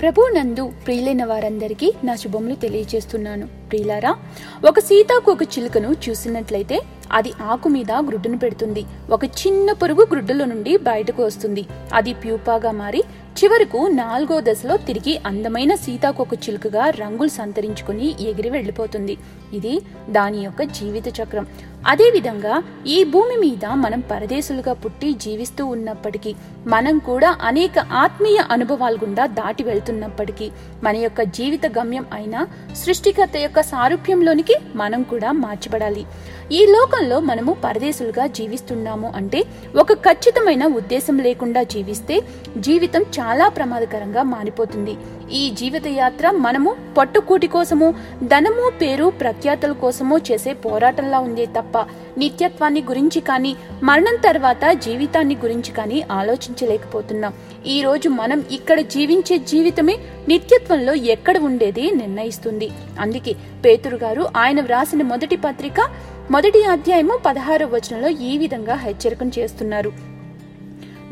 ప్రభు నందు ప్రియులైన వారందరికీ నా శుభములు తెలియజేస్తున్నాను ప్రియులారా ఒక సీతాకోక చిలుకను చూసినట్లయితే అది ఆకు మీద గ్రుడ్డును పెడుతుంది. ఒక చిన్న పురుగు గ్రుడ్డులో నుండి బయటకు వస్తుంది. అది ప్యూపాగా మారి చివరకు నాలుగో దశలో తిరిగి అందమైన సీతాకోక చిలుకగా రంగులు సంతరించుకుని ఎగిరి వెళ్ళిపోతుంది. ఇది దాని యొక్క జీవిత చక్రం. అదేవిధంగా ఈ భూమి మీద మనం పరదేశులుగా పుట్టి జీవిస్తూ ఉన్నప్పటికీ మనం కూడా అనేక ఆత్మీయ అనుభవాల గుండా దాటి వెళ్తున్నప్పటికీ మన యొక్క జీవిత గమ్యం అయిన సృష్టికర్త యొక్క సారూప్యంలోనికి మనం కూడా మార్చబడాలి. ఈ లోకంలో మనము పరదేశులుగా జీవిస్తున్నాము అంటే ఒక ఖచ్చితమైన ఉద్దేశం లేకుండా జీవిస్తే జీవితం చాలా ప్రమాదకరంగా మారిపోతుంది. ఈ జీవిత యాత్ర మనము పట్టుకూటి కోసము ధనము పేరు ప్రఖ్యాతుల కోసము చేసే పోరాటంలా ఉందే తప్ప నిత్యత్వాన్ని గురించి కానీ మరణం తర్వాత జీవితాన్ని గురించి కానీ ఆలోచించలేకపోతున్నాం. ఈ రోజు మనం ఇక్కడ జీవించే జీవితమే నిత్యత్వంలో ఎక్కడ ఉండేది నిర్ణయిస్తుంది. అందుకే పేతురు గారు ఆయన వ్రాసిన మొదటి పత్రిక మొదటి అధ్యాయము పదహారో వచనంలో ఈ విధంగా హెచ్చరికను చేస్తున్నారు.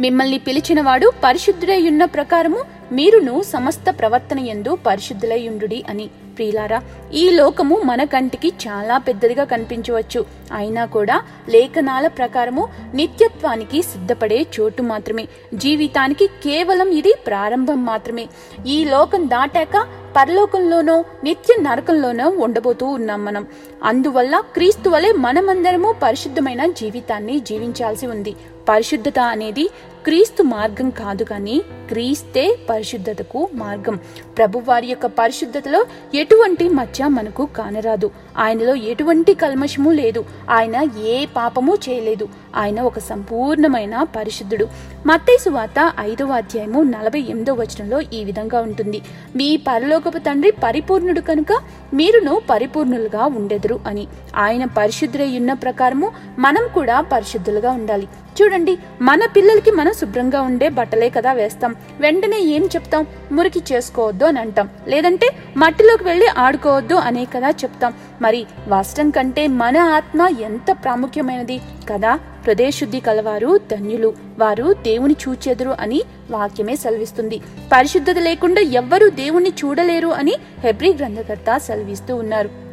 మిమ్మల్ని పిలిచినవాడు పరిశుద్ధుడై ఉన్న ప్రకారము మీరును సమస్త ప్రవర్తన ఎందు పరిశుద్ధులైండుడి అని. ప్రియులారా ఈ లోకము మన కంటికి చాలా పెద్దదిగా కనిపించవచ్చు. అయినా కూడా లేఖనాల ప్రకారము నిత్యత్వానికి సిద్ధపడే చోటు మాత్రమే. జీవితానికి కేవలం ఇది ప్రారంభం మాత్రమే. ఈ లోకం దాటాక పరలోకంలోనో నిత్య నరకంలోనో ఉండబోతూ ఉన్నాం మనం. అందువల్ల క్రీస్తు వలె మనమందరము పరిశుద్ధమైన జీవితాన్ని జీవించాల్సి ఉంది. పరిశుద్ధత అనేది క్రీస్తు మార్గం కాదు కానీ క్రీస్తే పరిశుద్ధతకు మార్గం. ప్రభువారి యొక్క పరిశుద్ధతలో ఎటువంటి మచ్చ మనకు కానరాదు. ఆయనలో ఎటువంటి కల్మషము లేదు. ఆయన ఏ పాపము చేయలేదు. ఆయన ఒక సంపూర్ణమైన పరిశుద్ధుడు. మత్తైసు వార్త ఐదవ అధ్యాయము నలభై ఎనిమిదో వచనంలో ఈ విధంగా ఉంటుంది. మీ పరలోకపు తండ్రి పరిపూర్ణుడు కనుక మీరును పరిపూర్ణులుగా ఉండెదరు అని. ఆయన పరిశుద్ధులై ఉన్న ప్రకారము మనం కూడా పరిశుద్ధులుగా ఉండాలి. చూడండి మన పిల్లలకి మనం శుభ్రంగా ఉండే బట్టలే కదా వేస్తాం. వెంటనే ఏం చెప్తాం? మురికి చేసుకోవద్దు అని అంటాం. లేదంటే మట్టిలోకి వెళ్ళి ఆడుకోవద్దు అనే కదా చెప్తాం. మరి వాస్తవం కంటే మన ఆత్మ ఎంత ప్రాముఖ్యమైనది కదా? హృదయశుద్ధి కలవారు ధన్యులు. వారు దేవుని చూచెదురు అని వాక్యమే సెలవిస్తుంది. పరిశుద్ధత లేకుండా ఎవ్వరూ దేవుణ్ణి చూడలేరు అని హెబ్రి గ్రంథకర్త సెలవిస్తూ ఉన్నారు.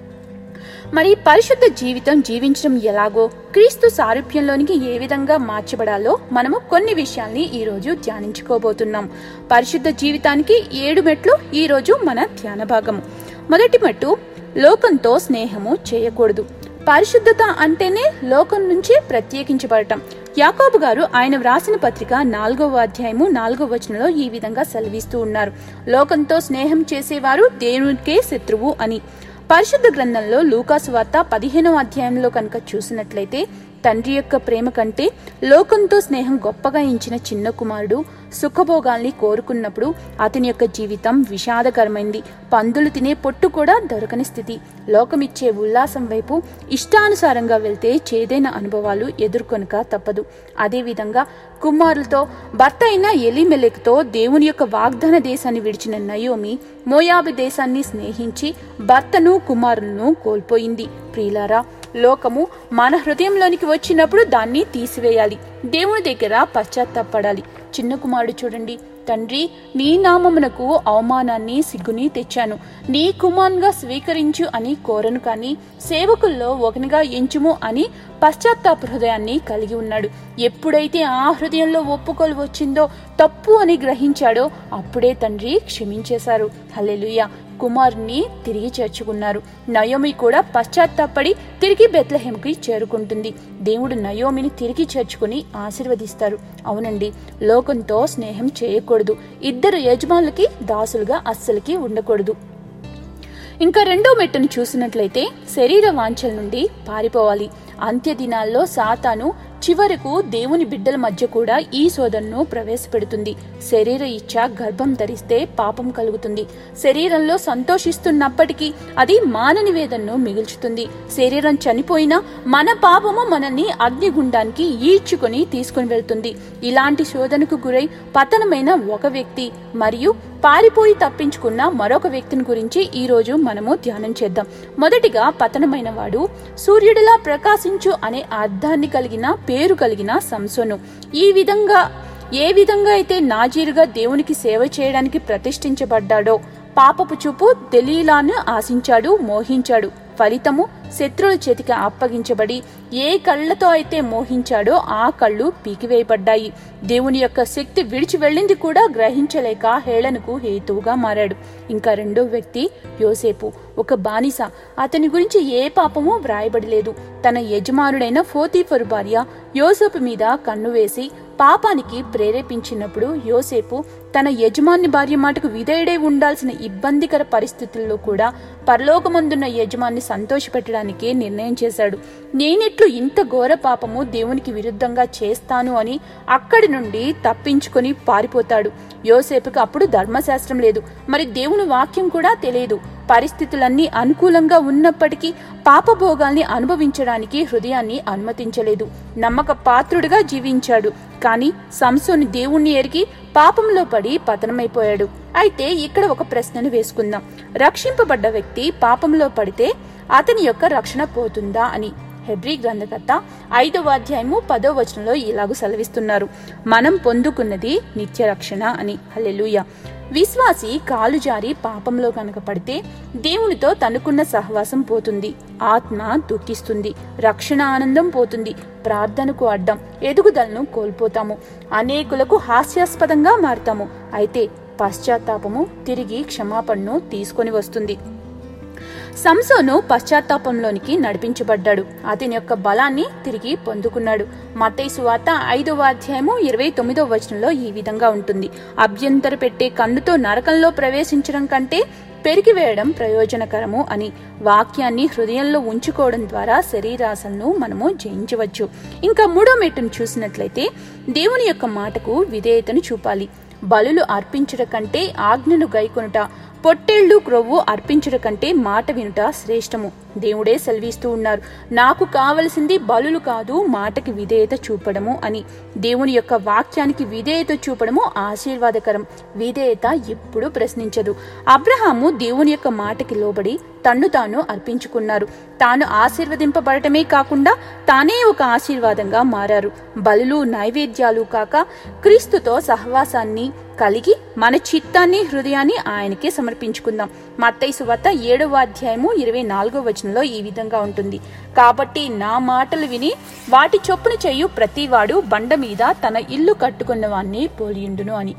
మరి పరిశుద్ధ జీవితం జీవించడం ఎలాగో క్రీస్తు సారూప్యంలోనికి ఏ విధంగా మార్చబడాలో మనము కొన్ని విషయాల్ని ఈ రోజు ధ్యానించుకోబోతున్నాం. పరిశుద్ధ జీవితానికి ఏడు మెట్లు ఈరోజు మన ధ్యాన భాగం. మొదటి మెట్టు లోకంతో స్నేహము చేయకూడదు. పరిశుద్ధత అంటేనే లోకం నుంచి ప్రత్యేకించబడటం. యాకోబు గారు ఆయన వ్రాసిన పత్రిక నాలుగవ అధ్యాయము నాలుగవ వచనంలో ఈ విధంగా సెలవిస్తూ ఉన్నారు. లోకంతో స్నేహం చేసేవారు దేవునికే శత్రువు అని. పరిశుద్ధ గ్రంథంలో లూకాసు వార్త పదిహేనవ అధ్యాయంలో కనుక చూసినట్లయితే తండ్రి యొక్క ప్రేమ కంటే లోకంతో స్నేహం గొప్పగా ఎంచిన చిన్న కుమారుడు సుఖభోగాల్ని కోరుకున్నప్పుడు అతని యొక్క జీవితం విషాదకరమైంది. పందులు తినే పొట్టు కూడా దొరకని స్థితి. లోకమిచ్చే ఉల్లాసం వైపు ఇష్టానుసారంగా వెళ్తే చేదైన అనుభవాలు ఎదుర్కొనక తప్పదు. అదేవిధంగా కుమారులతో భర్త అయిన ఎలిమెలెక్తో దేవుని యొక్క వాగ్దాన దేశాన్ని విడిచిన నయోమి మోయాబి దేశాన్ని స్నేహించి భర్తను కుమారులను కోల్పోయింది. ప్రియులారా లోకము మన హృదయంలోనికి వచ్చినప్పుడు దాన్ని తీసివేయాలి. దేవుని దగ్గర పశ్చాత్తాపడాలి. చిన్న కుమారుడు చూడండి. తండ్రి నీ నామమునకు అవమానాన్ని సిగ్గుని తెచ్చాను. నీ కుమారుగా స్వీకరించు అని కోరను కానీ సేవకుల్లో ఒకనిగా ఎంచుము అని పశ్చాత్తాప హృదయాన్ని కలిగి ఉన్నాడు. ఎప్పుడైతే ఆ హృదయంలో ఒప్పుకోలు వచ్చిందో తప్పు అని గ్రహించాడో అప్పుడే తండ్రి క్షమించేశారు. హల్లెలూయ. కుమారుని తిరిగి చేర్చుకున్నారు. నయోమి కూడా పశ్చాత్తాపడి తిరిగి బెత్లహెంకి చేరుకుంటుంది. దేవుడు నయోమిని తిరిగి చేర్చుకుని ఆశీర్వదిస్తారు. అవునండి లోకంతో స్నేహం చేయకూడదు. ఇద్దరు యజమానులకి దాసులుగా అస్సలకి ఉండకూడదు. ఇంకా రెండో మెట్టును చూసినట్లయితే శరీర వాంఛల నుండి పారిపోవాలి. అంత్య దినాల్లో సాతాను చివరకు దేవుని బిడ్డల మధ్య కూడా ఈ శోధనను ప్రవేశపెడుతుంది. శరీర ఇచ్ఛ గర్భం ధరిస్తే పాపం కలుగుతుంది. శరీరంలో సంతోషిస్తున్నప్పటికీ అది మానని వేదనను మిగుల్చుతుంది. శరీరం చనిపోయినా మన పాపము మనల్ని అగ్నిగుండానికి ఈడ్చుకొని తీసుకుని వెళ్తుంది. ఇలాంటి శోధనకు గురై పతనమైన ఒక వ్యక్తి మరియు పారిపోయి తప్పించుకున్న మరొక వ్యక్తిని గురించి ఈరోజు మనము ధ్యానం చేద్దాం. మొదటిగా పతనమైన వాడు సూర్యుడిలా ప్రకాశించు అనే అర్థాన్ని కలిగిన పేరు కలిగిన సంసోను. ఈ విధంగా ఏ విధంగా అయితే నాజీరుగా దేవునికి సేవ చేయడానికి ప్రతిష్ఠించబడ్డాడో పాపపు చూపు దెలీలాను ఆశించాడు మోహించాడు. ఫలితము శత్రువుల చేతికి అప్పగించబడి ఏ కళ్ళతో అయితే మోహించాడో ఆ కళ్ళు పీకివేయబడ్డాయి. దేవుని యొక్క శక్తి విడిచి వెళ్ళింది కూడా గ్రహించలేక హేళనకు హేతువుగా మారాడు. ఇంకా రెండో వ్యక్తి యోసేపు. ఒక బానిస. అతని గురించి ఏ పాపము వ్రాయబడలేదు. తన యజమానుడైన ఫోతీఫరు భార్య యోసేపు మీద కన్ను వేసి పాపానికి ప్రేరేపించినప్పుడు యోసేపు తన యజమాని భార్య మాటకు విధేయుడై ఉండాల్సిన ఇబ్బందికర పరిస్థితుల్లో కూడా పరలోకమందున్న యజమాన్ని సంతోషపెట్టడానికి నిర్ణయం చేశాడు. నేనిట్లు ఇంత ఘోర పాపము దేవునికి విరుద్ధంగా చేస్తాను అని అక్కడి నుండి తప్పించుకొని పారిపోతాడు. యోసేపుకి అప్పుడు ధర్మశాస్త్రం లేదు. మరి దేవుని వాక్యం కూడా తెలియదు. పరిస్థితులన్నీ అనుకూలంగా ఉన్నప్పటికీ పాపభోగాల్ని అనుభవించడానికి హృదయాన్ని అనుమతించలేదు. నమ్మక పాత్రుడిగా జీవించాడు. కానీ సంసోని దేవుణ్ణి ఎరిగి పాపంలో పడి పతనమైపోయాడు. అయితే ఇక్కడ ఒక ప్రశ్నను వేసుకుందాం. రక్షింపబడ్డ వ్యక్తి పాపంలో పడితే అతని యొక్క రక్షణ పోతుందా అని. హెబ్రీ గ్రంథకర్త ఐదవ అధ్యాయము పదో వచనంలో ఇలాగ సెలవిస్తున్నారు. మనం పొందుకున్నది నిత్య రక్షణ అని. హల్లెలూయ. విశ్వాసి కాలు జారి పాపంలో కనుక పడితే దేవునితో తనుకున్న సహవాసం పోతుంది. ఆత్మ దుఃఖిస్తుంది. రక్షణ ఆనందం పోతుంది. ప్రార్థనకు అడ్డం. ఎదుగుదలను కోల్పోతాము. అనేకులకు హాస్యాస్పదంగా మారుతాము. అయితే పశ్చాత్తాపము తిరిగి క్షమాపణను తీసుకొని వస్తుంది. సంసోను పశ్చాత్తాపంలోనికి నడిపించబడ్డాడు. అతని యొక్క బలాన్ని తిరిగి పొందుకున్నాడు. మతైసు వార్త ఐదవ అధ్యాయము ఇరవై తొమ్మిదవ వచనంలో ఈ విధంగా ఉంటుంది. అభ్యంతర పెట్టే కన్నుతో నరకంలో ప్రవేశించడం కంటే పెరిగివేయడం ప్రయోజనకరము అని. వాక్యాన్ని హృదయంలో ఉంచుకోవడం ద్వారా శరీరాశలను మనము జయించవచ్చు. ఇంకా మూడో మెట్టును చూసినట్లయితే దేవుని యొక్క మాటకు విధేయతను చూపాలి. బలులు అర్పించుట కంటే ఆజ్ఞను గైకొనుట పొట్టేళ్ళు క్రొవ్వు అర్పించుట కంటే మాట వినుట శ్రేష్టము. దేవుడే సెలవిస్తూ ఉన్నారు. నాకు కావలసింది బలులు కాదు మాటకి విధేయత చూపడము అని. దేవుని యొక్క వాక్యానికి విధేయత చూపడము ఆశీర్వాదకరం. విధేయత ఎప్పుడూ ప్రశ్నించదు. అబ్రహాము దేవుని యొక్క మాటకి లోబడి తన్ను తాను అర్పించుకున్నారు. తాను ఆశీర్వదింపబడటమే కాకుండా తానే ఒక ఆశీర్వాదంగా మారారు. బలులు నైవేద్యాలు కాక క్రీస్తుతో సహవాసాన్ని కలిగి మన చిత్తాన్ని హృదయాన్ని ఆయనకే సమర్పించుకుందాం. మత్తైసు వద్ద ఏడవ అధ్యాయము ఇరవై నాలుగో వచనంలో ఈ విధంగా ఉంటుంది. కాబట్టి నా మాటలు విని వాటి చొప్పున చేయు ప్రతివాడు బండ మీద తన ఇల్లు కట్టుకున్న వాణ్ణి పోలియుండును అని.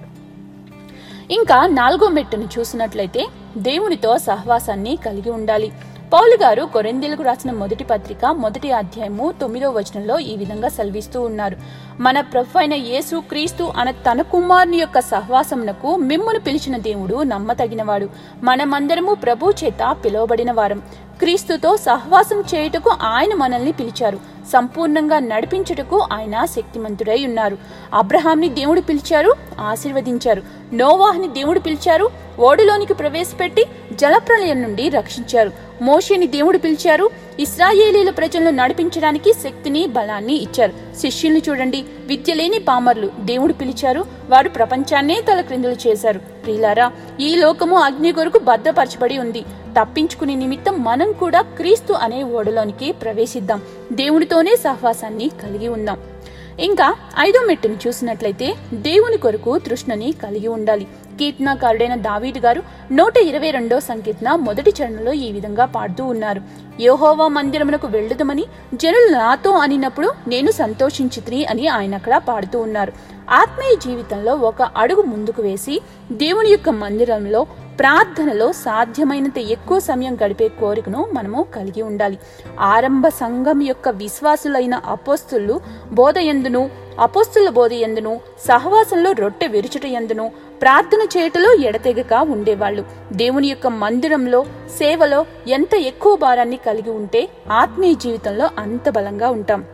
ఇంకా నాలుగో మెట్టును చూసినట్లయితే దేవునితో సహవాసాన్ని కలిగి ఉండాలి. పౌలు గారు కొరిందీలకు రాసిన మొదటి పత్రిక మొదటి అధ్యాయము తొమ్మిదో వచనంలో ఈ విధంగా సెలవిస్తూ ఉన్నారు. మన ప్రభు అయిన యేసు క్రీస్తు అన తన కుమారుని యొక్క సహవాసమునకు మిమ్మును పిలిచిన దేవుడు నమ్మతగినవాడు. మనమందరము ప్రభు చేత పిలువబడిన వారం. క్రీస్తుతో సహవాసం చేయుటకు ఆయన మనల్ని పిలిచారు. సంపూర్ణంగా నడిపించుటకు ఆయన శక్తిమంతుడై ఉన్నారు. అబ్రహాంని దేవుడు పిలిచారు ఆశీర్వదించారు. నోవాహ్ని దేవుడు పిలిచారు ఓడిలోనికి ప్రవేశపెట్టి జలప్రలయం నుండి రక్షించారు. మోషేని దేవుడు పిలిచారు ఇస్రాయేలీల ప్రజలను నడిపించడానికి శక్తిని బలాన్ని ఇచ్చారు. శిష్యుల్ని చూడండి. విద్య లేని పామర్లు దేవుడు పిలిచారు. వారు ప్రపంచాన్నే తలక్రిందులు చేశారు. ప్రియులారా ఈ లోకము అగ్ని కొరకు భద్రపరచబడి ఉంది. తప్పించుకునే నిమిత్తం మనం కూడా క్రీస్తు అనే ఓడలోనికి ప్రవేశిద్దాం. దేవునితోనే సహవాసాన్ని కలిగి ఉందాం. ఇంకా ఐదో మెట్టును చూసినట్లయితే దేవుని కొరకు తృష్ణని కలిగి ఉండాలి. కీర్తనకారుడైన దావీదు గారు నూట ఇరవై రెండో సంకీర్తన మొదటి చరణంలో ఈ విధంగా పాడుతూ ఉన్నారు. యోహోవా మందిరమునకు వెళ్ళుదమని జనులు నాతో అనినప్పుడు నేను సంతోషించితిని అని ఆయన అక్కడ పాడుతూ ఉన్నారు. ఆత్మీయ జీవితంలో ఒక అడుగు ముందుకు వేసి దేవుని యొక్క మందిరంలో ప్రార్థనలో సాధ్యమైనంత ఎక్కువ సమయం గడిపే కోరికను మనము కలిగి ఉండాలి. ఆరంభ సంఘం యొక్క విశ్వాసులైన అపోస్తులు బోధ ఎందును అపోస్తుల బోధ ఎందును సహవాసంలో రొట్టె విరుచుట ఎందును ప్రార్థన చేయటలో ఎడతెగక ఉండేవాళ్ళు. దేవుని యొక్క మందిరంలో సేవలో ఎంత ఎక్కువ భారాన్ని కలిగి ఉంటే ఆత్మీయ జీవితంలో అంత బలంగా ఉంటాం.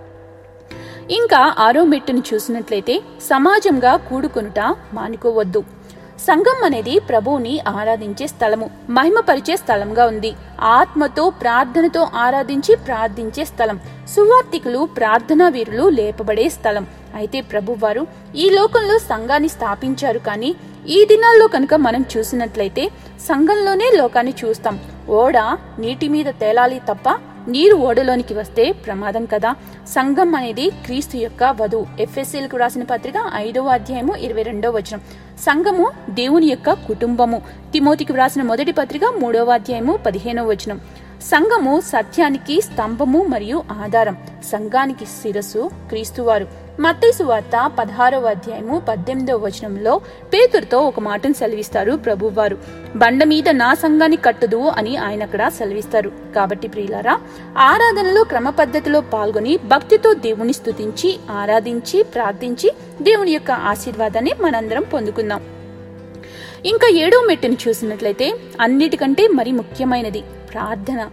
ఇంకా ఆరో మెట్టును చూసినట్లయితే సమాజంగా కూడుకొనుట మానుకోవద్దు. సంఘం అనేది ప్రభువుని ఆరాధించే స్థలము మహిమపరిచే స్థలంగా ఉంది. ఆత్మతో ప్రార్థనతో ఆరాధించి ప్రార్థించే స్థలం సువార్థికులు ప్రార్థనా వీరులు లేపబడే స్థలం. అయితే ప్రభువారు ఈ లోకంలో సంఘాన్ని స్థాపించారు కానీ ఈ దినాల్లో కనుక మనం చూసినట్లయితే సంఘంలోనే లోకాన్ని చూస్తాం. ఓడ నీటి మీద తేలాలి తప్ప నీరు ఓడలోనికి వస్తే ప్రమాదం కదా. సంఘం అనేది క్రీస్తు యొక్క వధువు ఎఫ్ఎస్సీలకు రాసిన పత్రిక ఐదవ అధ్యాయము ఇరవై రెండవ వచనం. సంఘము దేవుని యొక్క కుటుంబము. తిమోతికి వ్రాసిన మొదటి పత్రిక మూడవ అధ్యాయము పదిహేనవ వచనం. సంఘము సత్యానికి స్తంభము మరియు ఆధారం. సంఘానికి శిరస్సు క్రీస్తువారు. మత్తైసు వార్త పదహారవ అధ్యాయము పద్దెనిమిదవ వచనంలో పేతురుతో ఒక మాటను సెలవిస్తారు ప్రభువారు. బండ మీద నా సంఘాన్ని కట్టదు అని ఆయన అక్కడ సెలవిస్తారు. కాబట్టి ప్రియులారా ఆరాధనలో క్రమ పద్ధతిలో పాల్గొని భక్తితో దేవుని స్థుతించి ఆరాధించి ప్రార్థించి దేవుని యొక్క ఆశీర్వాదాన్ని మనందరం పొందుకుందాం. ఇంకా ఏడో మెట్టును చూసినట్లయితే అన్నిటికంటే మరి ముఖ్యమైనది ప్రార్థన.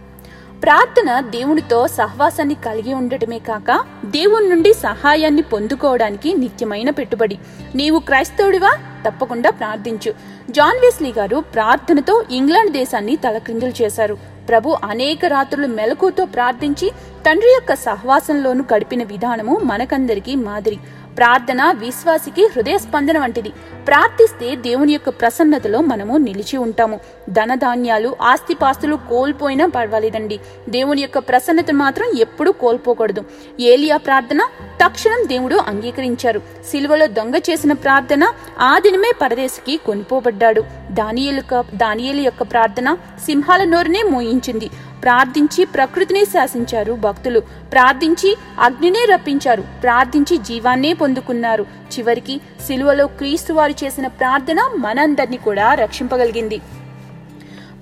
ప్రార్థన దేవునితో సహవాసాన్ని కలిగి ఉండటమే కాక దేవుని నుండి సహాయాన్ని పొందుకోవడానికి నిత్యమైన పెట్టుబడి. నీవు క్రైస్తవుడివా? తప్పకుండా ప్రార్థించు. జాన్ వెస్లీ గారు ప్రార్థనతో ఇంగ్లాండ్ దేశాన్ని తలక్రిందులు చేశారు. ప్రభు అనేక రాత్రులు మెలకుతో ప్రార్థించి తండ్రి యొక్క సహవాసంలోను గడిపిన విధానము మనకందరికీ మాదిరి. ప్రార్థన విశ్వాసికి హృదయ స్పందన వంటిది. ప్రార్థిస్తే దేవుని యొక్క ప్రసన్నతలో మనము నిలిచి ఉంటాము. ధనధాన్యాలు ఆస్తిపాస్తులు కోల్పోయినా పర్వాలేదండి. దేవుని యొక్క ప్రసన్నత మాత్రం ఎప్పుడూ కోల్పోకూడదు. ఏలియా ప్రార్థన తక్షణం దేవుడు అంగీకరించారు. సిలువలో దొంగ చేసిన ప్రార్థన ఆది దినమే పరదేశికి కొనిపోబడ్డాడు. దానియలు దానియలు యొక్క ప్రార్థన సింహాల నోరునే మోయించింది. ప్రార్థించి ప్రకృతిని శాసించారు భక్తులు. ప్రార్థించి అగ్నినే రప్పించారు. ప్రార్థించి జీవాన్నే పొందుకున్నారు. చివరికి సిలువలో క్రీస్తు వారు చేసిన ప్రార్థన మనందరినీ కూడా రక్షింపగలిగింది.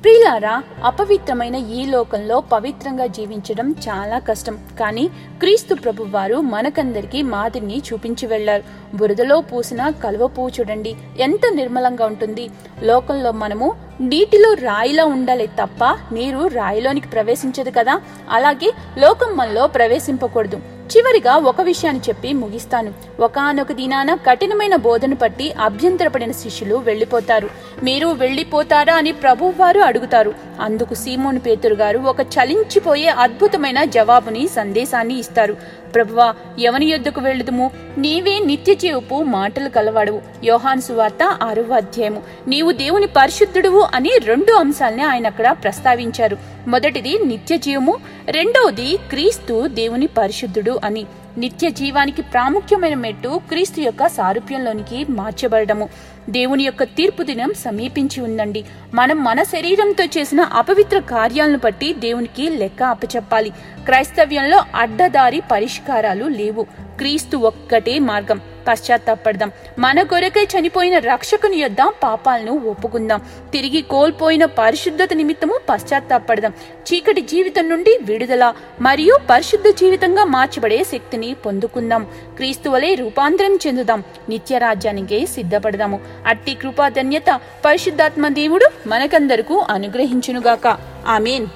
ప్రియులారా అపవిత్రమైన ఈ లోకంలో పవిత్రంగా జీవించడం చాలా కష్టం. కానీ క్రీస్తు ప్రభు వారు మనకందరికీ మాదిరిని చూపించి వెళ్ళారు బురదలో పూసిన కలువ పువ్వు చూడండి. ఎంత నిర్మలంగా ఉంటుంది. లోకంలో మనము నీటిలో రాయిలా ఉండాలి తప్ప నీరు రాయిలోనికి ప్రవేశించదు కదా. అలాగే లోకం మనలో ప్రవేశింపకూడదు. చివరిగా ఒక విషయాన్ని చెప్పి ముగిస్తాను. ఒకనొక దినాన కఠినమైన బోధన పట్టి అభ్యంతరపడిన శిష్యులు వెళ్ళిపోతారు మీరు వెళ్ళిపోతారా అని ప్రభువారు అడుగుతారు. అందుకు సీమోను పేతురు గారు ఒక చలించిపోయే అద్భుతమైన జవాబుని సందేశాన్ని ఇస్తారు. ప్రభువా ఎవని యొద్దకు వెళ్ళదుము. నీవే నిత్య జీవపు మాటలు కలవాడువు. యోహాన్ సువార్త ఆరవ అధ్యాయము. నీవు దేవుని పరిశుద్ధుడువు అని రెండు అంశాల్ని ఆయన అక్కడ ప్రస్తావించారు. మొదటిది నిత్య జీవము రెండవది క్రీస్తు దేవుని పరిశుద్ధుడు అని. నిత్య జీవానికి ప్రాముఖ్యమైన మెట్టు క్రీస్తు యొక్క సారూప్యంలోనికి మార్చబడము దేవుని యొక్క తీర్పు దినం సమీపించి ఉందండి. మనం మన శరీరంతో చేసిన అపవిత్ర కార్యాలను బట్టి దేవునికి లెక్క అప్పచెప్పాలి. క్రైస్తవ్యంలో అడ్డదారి పరిష్కారాలు లేవు. క్రీస్తు ఒక్కటే మార్గం. పశ్చాత్తాపడదాం మన కొరకై చనిపోయిన రక్షకుని యొద్ద పాపాలను ఒప్పుకుందాం. తిరిగి కోల్పోయిన పరిశుద్ధత నిమిత్తము పశ్చాత్తాపడదాం చీకటి జీవితం నుండి విడుదల మరియు పరిశుద్ధ జీవితంగా మార్చబడే శక్తిని పొందుకుందాం. క్రీస్తు వలె రూపాంతరం చెందుదాం. నిత్య రాజ్యానికి సిద్ధపడదాము. అట్టి కృపాధన్యత పరిశుద్ధాత్మ దేవుడు మనకందరకు అనుగ్రహించునుగాక. ఆమెన్.